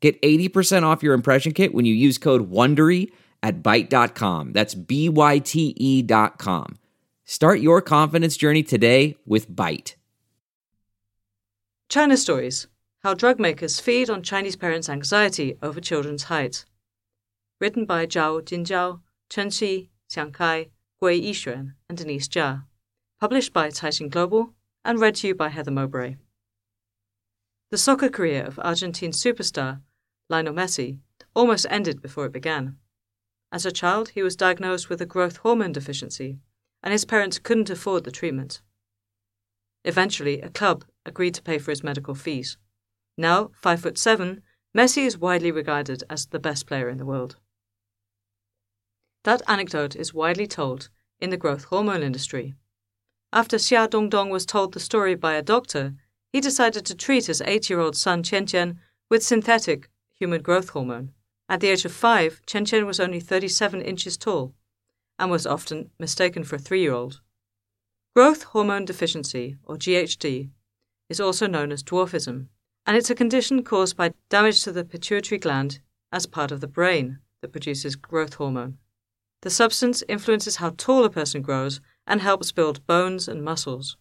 Get 80% off your impression kit when you use code WONDERY at Byte.com. That's B-Y-T-E dot com. Start your confidence journey today with Byte. China Stories How Drug Makers Feed on Chinese Parents' Anxiety Over Children's Height. Written by Zhao Jinjiao, Chen Xi, Xiang Kai, Gui Yixuan, and Denise Jia. Published by Caixin Global and read to you by Heather Mowbray. The soccer career of Argentine superstar Lionel Messi almost ended before it began. As a child, he was diagnosed with a growth hormone deficiency, and his parents couldn't afford the treatment. Eventually, a club agreed to pay for his medical fees. Now, five foot seven, Messi is widely regarded as the best player in the world. That anecdote is widely told in the growth hormone industry. After Xia Dongdong was told the story by a doctor, he decided to treat his eight year old son Qian Qian with synthetic human growth hormone. At the age of five, Chen Chen was only 37 inches tall and was often mistaken for a three year old. Growth hormone deficiency, or GHD, is also known as dwarfism, and it's a condition caused by damage to the pituitary gland as part of the brain that produces growth hormone. The substance influences how tall a person grows and helps build bones and muscles.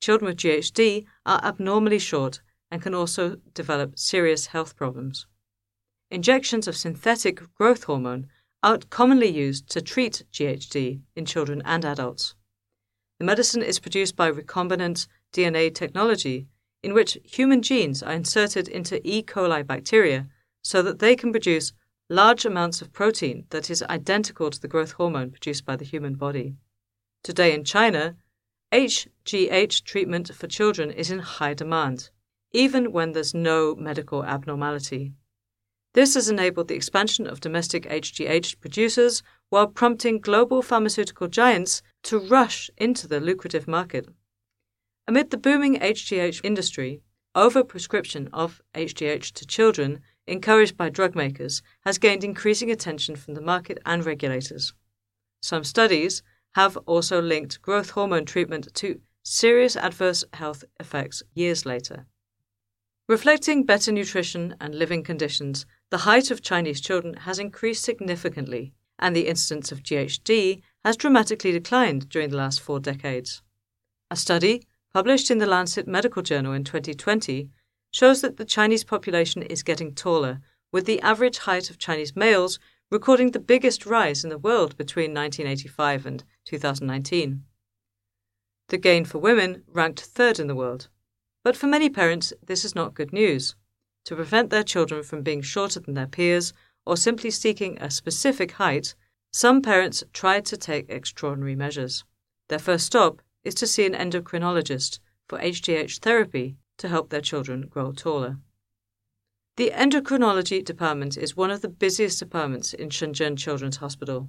Children with GHD are abnormally short and can also develop serious health problems. Injections of synthetic growth hormone are commonly used to treat GHD in children and adults. The medicine is produced by recombinant DNA technology, in which human genes are inserted into E. coli bacteria so that they can produce large amounts of protein that is identical to the growth hormone produced by the human body. Today in China, HGH treatment for children is in high demand, even when there's no medical abnormality. This has enabled the expansion of domestic HGH producers while prompting global pharmaceutical giants to rush into the lucrative market. Amid the booming HGH industry, overprescription of HGH to children, encouraged by drug makers, has gained increasing attention from the market and regulators. Some studies have also linked growth hormone treatment to serious adverse health effects years later. Reflecting better nutrition and living conditions, the height of Chinese children has increased significantly, and the incidence of GHD has dramatically declined during the last four decades. A study, published in the Lancet Medical Journal in 2020, shows that the Chinese population is getting taller, with the average height of Chinese males recording the biggest rise in the world between 1985 and 2019. The gain for women ranked third in the world. But for many parents, this is not good news. To prevent their children from being shorter than their peers or simply seeking a specific height, some parents tried to take extraordinary measures. Their first stop is to see an endocrinologist for HGH therapy to help their children grow taller. The endocrinology department is one of the busiest departments in Shenzhen Children's Hospital.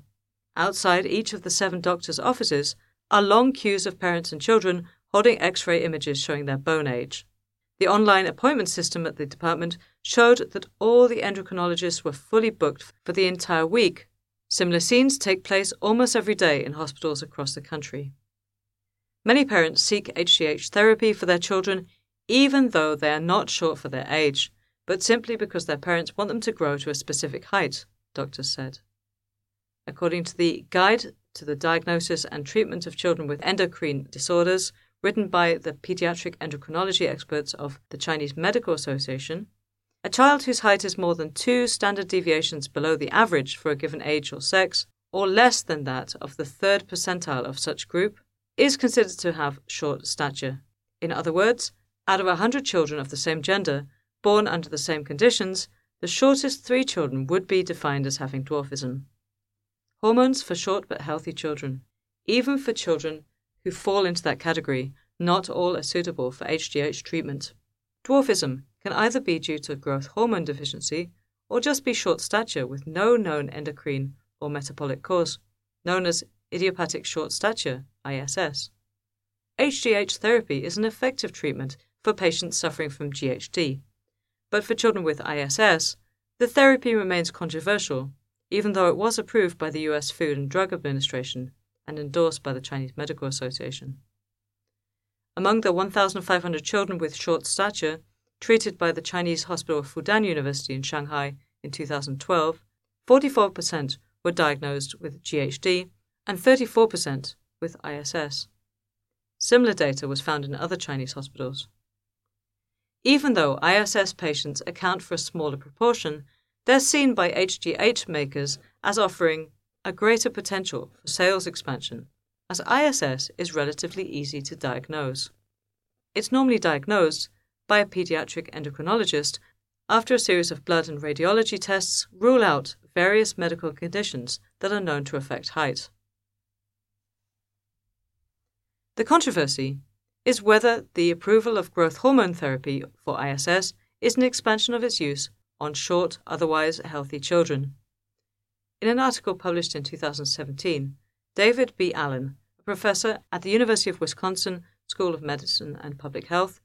Outside each of the seven doctors' offices are long queues of parents and children holding x ray images showing their bone age. The online appointment system at the department showed that all the endocrinologists were fully booked for the entire week. Similar scenes take place almost every day in hospitals across the country. Many parents seek HGH therapy for their children even though they are not short for their age, but simply because their parents want them to grow to a specific height, doctors said. According to the Guide to the Diagnosis and Treatment of Children with Endocrine Disorders, written by the pediatric endocrinology experts of the Chinese Medical Association, a child whose height is more than two standard deviations below the average for a given age or sex, or less than that of the third percentile of such group, is considered to have short stature. In other words, out of 100 children of the same gender, born under the same conditions, the shortest three children would be defined as having dwarfism. Hormones for short but healthy children. Even for children who fall into that category, not all are suitable for HGH treatment. Dwarfism can either be due to growth hormone deficiency or just be short stature with no known endocrine or metabolic cause, known as idiopathic short stature, ISS. HGH therapy is an effective treatment for patients suffering from GHD, but for children with ISS, the therapy remains controversial, even though it was approved by the US Food and Drug Administration and endorsed by the Chinese Medical Association. Among the 1,500 children with short stature treated by the Children's hospital of Fudan University in Shanghai in 2012, 44% were diagnosed with GHD and 34% with ISS. Similar data was found in other Chinese hospitals. Even though ISS patients account for a smaller proportion, they're seen by HGH makers as offering a greater potential for sales expansion, as ISS is relatively easy to diagnose. It's normally diagnosed by a pediatric endocrinologist after a series of blood and radiology tests rule out various medical conditions that are known to affect height. The controversy is whether the approval of growth hormone therapy for ISS is an expansion of its use on short, otherwise healthy children. In an article published in 2017, David B. Allen, a professor at the University of Wisconsin School of Medicine and Public Health,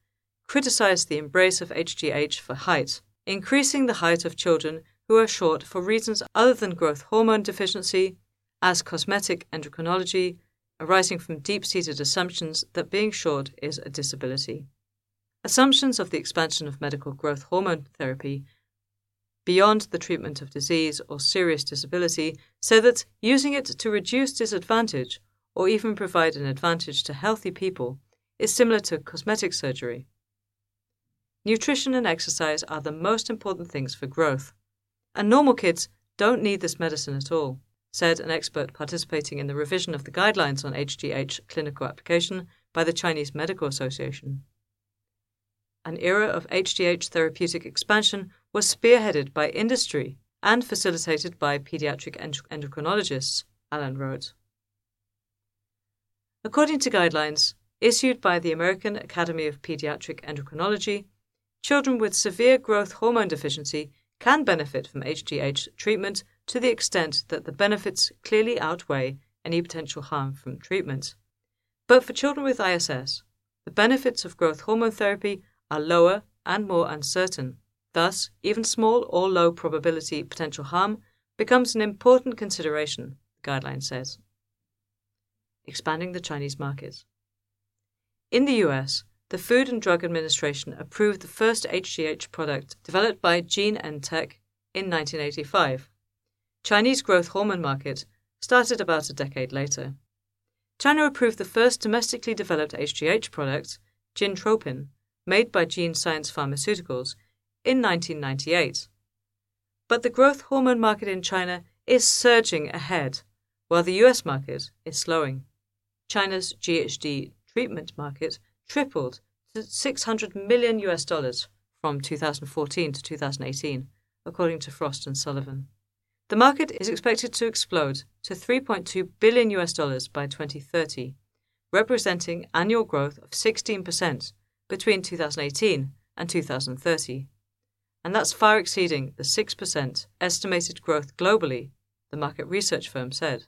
criticized the embrace of HGH for height, increasing the height of children who are short for reasons other than growth hormone deficiency, as cosmetic endocrinology, arising from deep seated assumptions that being short is a disability. Assumptions of the expansion of medical growth hormone therapy beyond the treatment of disease or serious disability so that using it to reduce disadvantage or even provide an advantage to healthy people is similar to cosmetic surgery. Nutrition and exercise are the most important things for growth. And normal kids don't need this medicine at all, said an expert participating in the revision of the guidelines on HGH clinical application by the Chinese Medical Association. An era of HGH therapeutic expansion was spearheaded by industry and facilitated by pediatric endocrinologists, Allen wrote. According to guidelines issued by the American Academy of Pediatric Endocrinology, children with severe growth hormone deficiency can benefit from HGH treatment to the extent that the benefits clearly outweigh any potential harm from treatment. But for children with ISS, the benefits of growth hormone therapy are lower and more uncertain. Thus, even small or low probability potential harm becomes an important consideration, the guideline says. Expanding the Chinese market. In the US, the Food and Drug Administration approved the first HGH product developed by Genentech in 1985. Chinese growth hormone market started about a decade later. China approved the first domestically developed HGH product, Jintropin, made by Gene Science Pharmaceuticals, in 1998. But the growth hormone market in China is surging ahead, while the US market is slowing. China's GHD treatment market tripled to 600 million US dollars from 2014 to 2018, according to Frost and Sullivan. The market is expected to explode to 3.2 billion US dollars by 2030, representing annual growth of 16% between 2018 and 2030 and that's far exceeding the 6% estimated growth globally, the market research firm said.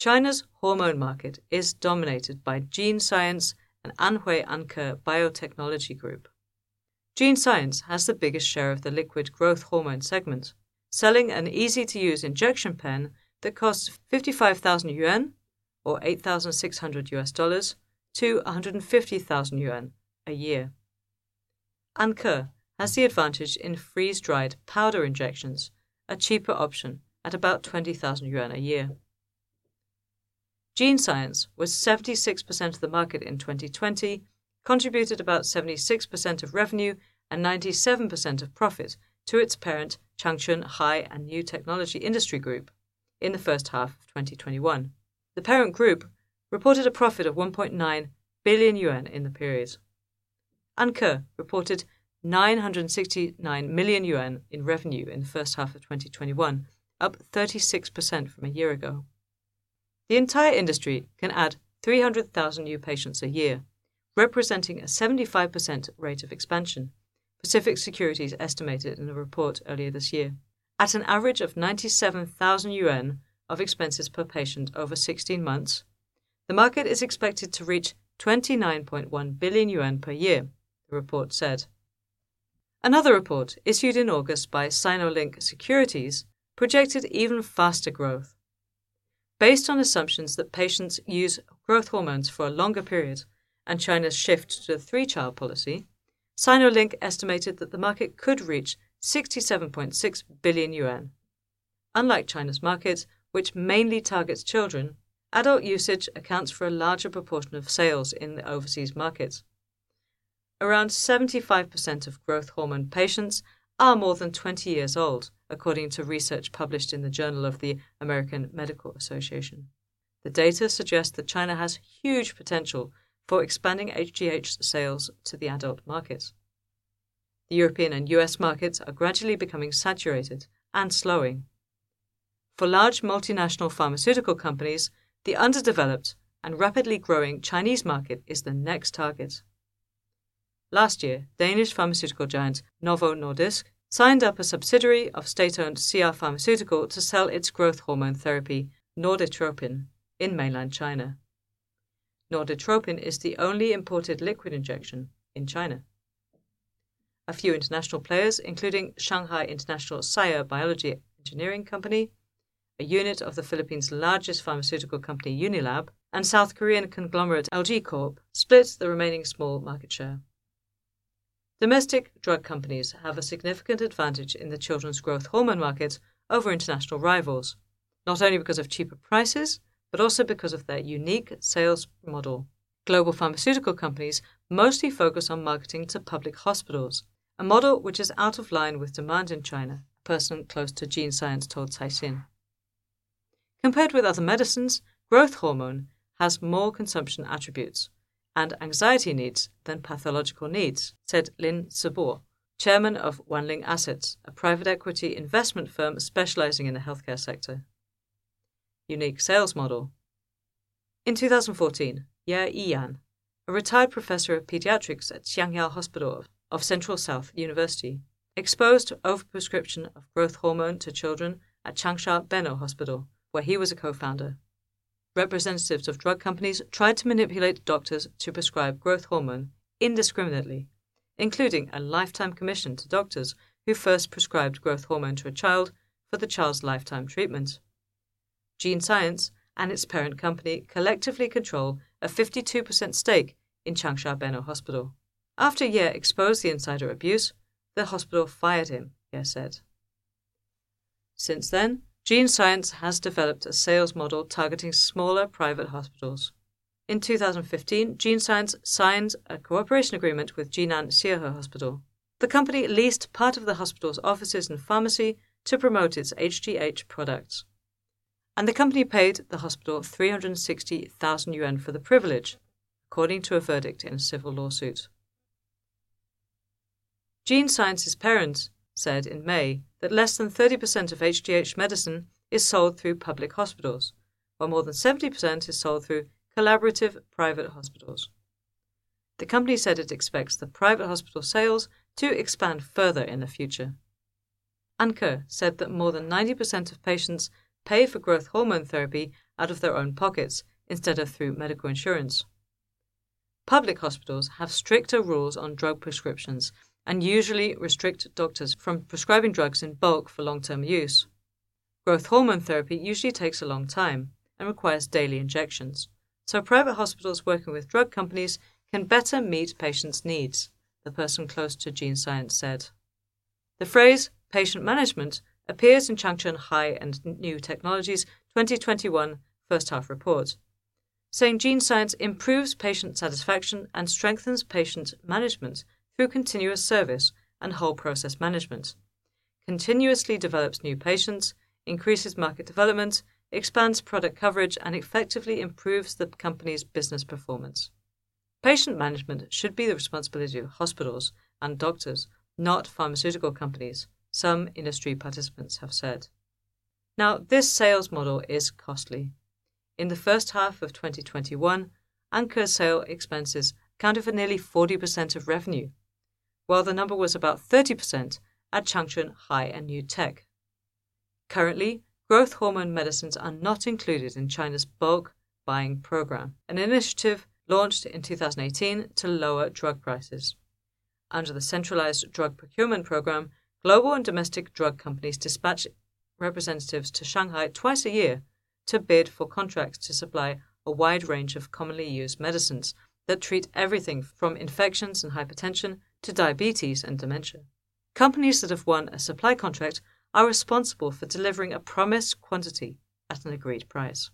China's hormone market is dominated by Gene Science and Anhui Anke Biotechnology Group. Gene Science has the biggest share of the liquid growth hormone segment, selling an easy to use injection pen that costs 55,000 yuan or 8,600 US dollars to 150,000 yuan a year. Anke has the advantage in freeze dried powder injections, a cheaper option at about 20,000 yuan a year. Gene science was 76% of the market in 2020, contributed about 76% of revenue and 97% of profit to its parent Changchun High and New Technology Industry Group in the first half of 2021. The parent group reported a profit of 1.9 billion yuan in the period. Anke reported 969 million yuan in revenue in the first half of 2021, up 36% from a year ago. The entire industry can add 300,000 new patients a year, representing a 75% rate of expansion, Pacific Securities estimated in a report earlier this year, at an average of 97,000 yuan of expenses per patient over 16 months. The market is expected to reach 29.1 billion yuan per year, the report said. Another report, issued in August by Sinolink Securities, projected even faster growth. Based on assumptions that patients use growth hormones for a longer period and China's shift to the three child policy, Sinolink estimated that the market could reach 67.6 billion yuan. Unlike China's market, which mainly targets children, adult usage accounts for a larger proportion of sales in the overseas markets. Around 75% of growth hormone patients are more than 20 years old, according to research published in the Journal of the American Medical Association. The data suggests that China has huge potential for expanding HGH sales to the adult market. The European and US markets are gradually becoming saturated and slowing. For large multinational pharmaceutical companies, the underdeveloped and rapidly growing Chinese market is the next target. Last year, Danish pharmaceutical giant Novo Nordisk signed up a subsidiary of state owned CR Pharmaceutical to sell its growth hormone therapy, Norditropin, in mainland China. Norditropin is the only imported liquid injection in China. A few international players, including Shanghai International Shire Biology Engineering Company, a unit of the Philippines' largest pharmaceutical company Unilab, and South Korean conglomerate LG Corp, split the remaining small market share. Domestic drug companies have a significant advantage in the children's growth hormone market over international rivals, not only because of cheaper prices, but also because of their unique sales model. Global pharmaceutical companies mostly focus on marketing to public hospitals, a model which is out of line with demand in China, a person close to gene science told Caixin. Compared with other medicines, growth hormone has more consumption attributes, and anxiety needs than pathological needs, said Lin Zibo, chairman of Wanling Assets, a private equity investment firm specializing in the healthcare sector. Unique sales model. In 2014, Ye Yiyan, a retired professor of pediatrics at Xiangya Hospital of Central South University, exposed overprescription of growth hormone to children at Changsha Benno Hospital, where he was a co founder representatives of drug companies tried to manipulate doctors to prescribe growth hormone indiscriminately, including a lifetime commission to doctors who first prescribed growth hormone to a child for the child's lifetime treatment. Gene Science and its parent company collectively control a 52% stake in Changsha Benno Hospital. After Ye exposed the insider abuse, the hospital fired him, Ye said. Since then, Gene Science has developed a sales model targeting smaller private hospitals. In 2015, Gene Science signed a cooperation agreement with Jinan Xihe Hospital. The company leased part of the hospital's offices and pharmacy to promote its HGH products. And the company paid the hospital 360,000 yuan for the privilege, according to a verdict in a civil lawsuit. Gene Science's parents said in May that less than 30% of HGH medicine is sold through public hospitals, while more than 70% is sold through collaborative private hospitals. The company said it expects the private hospital sales to expand further in the future. Anke said that more than 90% of patients pay for growth hormone therapy out of their own pockets instead of through medical insurance. Public hospitals have stricter rules on drug prescriptions and usually restrict doctors from prescribing drugs in bulk for long term use. Growth hormone therapy usually takes a long time and requires daily injections, so private hospitals working with drug companies can better meet patients' needs, the person close to Gene Science said. The phrase patient management appears in Changchun High and New Technologies 2021 first half report, saying Gene Science improves patient satisfaction and strengthens patient management through continuous service and whole process management, continuously develops new patients, increases market development, expands product coverage, and effectively improves the company's business performance. Patient management should be the responsibility of hospitals and doctors, not pharmaceutical companies, some industry participants have said. Now, this sales model is costly. In the first half of 2021, Anke sale expenses accounted for nearly 40% of revenue, while the number was about 30% at Changchun High and New Tech. Currently, growth hormone medicines are not included in China's bulk buying program, an initiative launched in 2018 to lower drug prices. Under the centralized drug procurement program, global and domestic drug companies dispatch representatives to Shanghai twice a year to bid for contracts to supply a wide range of commonly used medicines that treat everything from infections and hypertension to diabetes and dementia. Companies that have won a supply contract are responsible for delivering a promised quantity at an agreed price.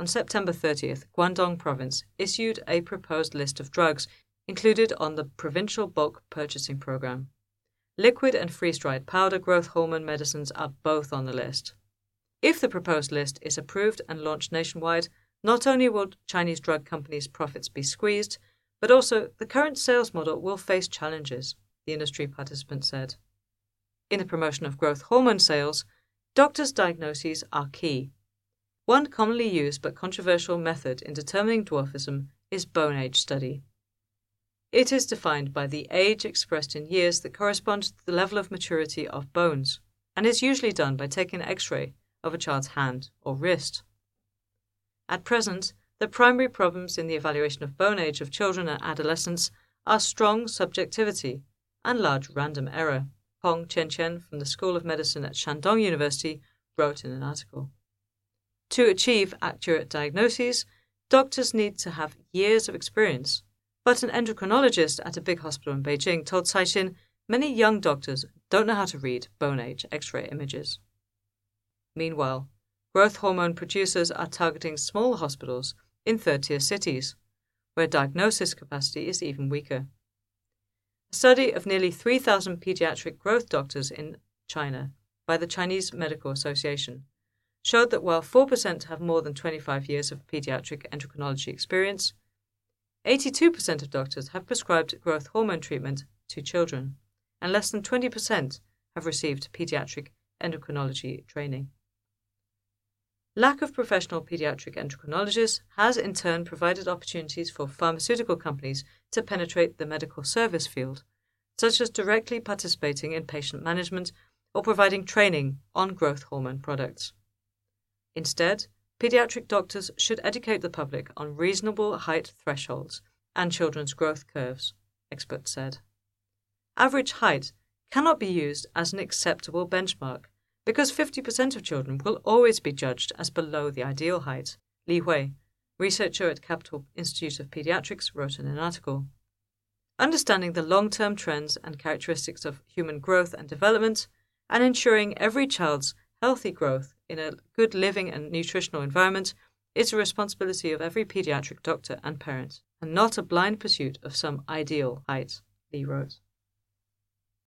On September 30th, Guangdong Province issued a proposed list of drugs included on the Provincial Bulk Purchasing Program. Liquid and freeze dried powder growth hormone medicines are both on the list. If the proposed list is approved and launched nationwide, not only will Chinese drug companies' profits be squeezed, but also the current sales model will face challenges, the industry participant said. In the promotion of growth hormone sales, doctors' diagnoses are key. One commonly used but controversial method in determining dwarfism is bone age study. It is defined by the age expressed in years that corresponds to the level of maturity of bones, and is usually done by taking an x ray of a child's hand or wrist. At present, the primary problems in the evaluation of bone age of children and adolescents are strong subjectivity and large random error. Hong Qianqian from the School of Medicine at Shandong University wrote in an article. To achieve accurate diagnoses, doctors need to have years of experience. But an endocrinologist at a big hospital in Beijing told Caixin many young doctors don't know how to read bone age x ray images. Meanwhile, growth hormone producers are targeting small hospitals in third tier cities, where diagnosis capacity is even weaker. A study of nearly 3,000 pediatric growth doctors in China by the Chinese Medical Association showed that while 4% have more than 25 years of pediatric endocrinology experience, 82% of doctors have prescribed growth hormone treatment to children, and less than 20% have received pediatric endocrinology training. Lack of professional pediatric endocrinologists has in turn provided opportunities for pharmaceutical companies to penetrate the medical service field, such as directly participating in patient management or providing training on growth hormone products. Instead, pediatric doctors should educate the public on reasonable height thresholds and children's growth curves, experts said. Average height cannot be used as an acceptable benchmark because 50% of children will always be judged as below the ideal height. Li Hui, researcher at Capital Institute of Pediatrics, wrote in an article. Understanding the long term trends and characteristics of human growth and development, and ensuring every child's healthy growth in a good living and nutritional environment is a responsibility of every pediatric doctor and parent, and not a blind pursuit of some ideal height, Li wrote.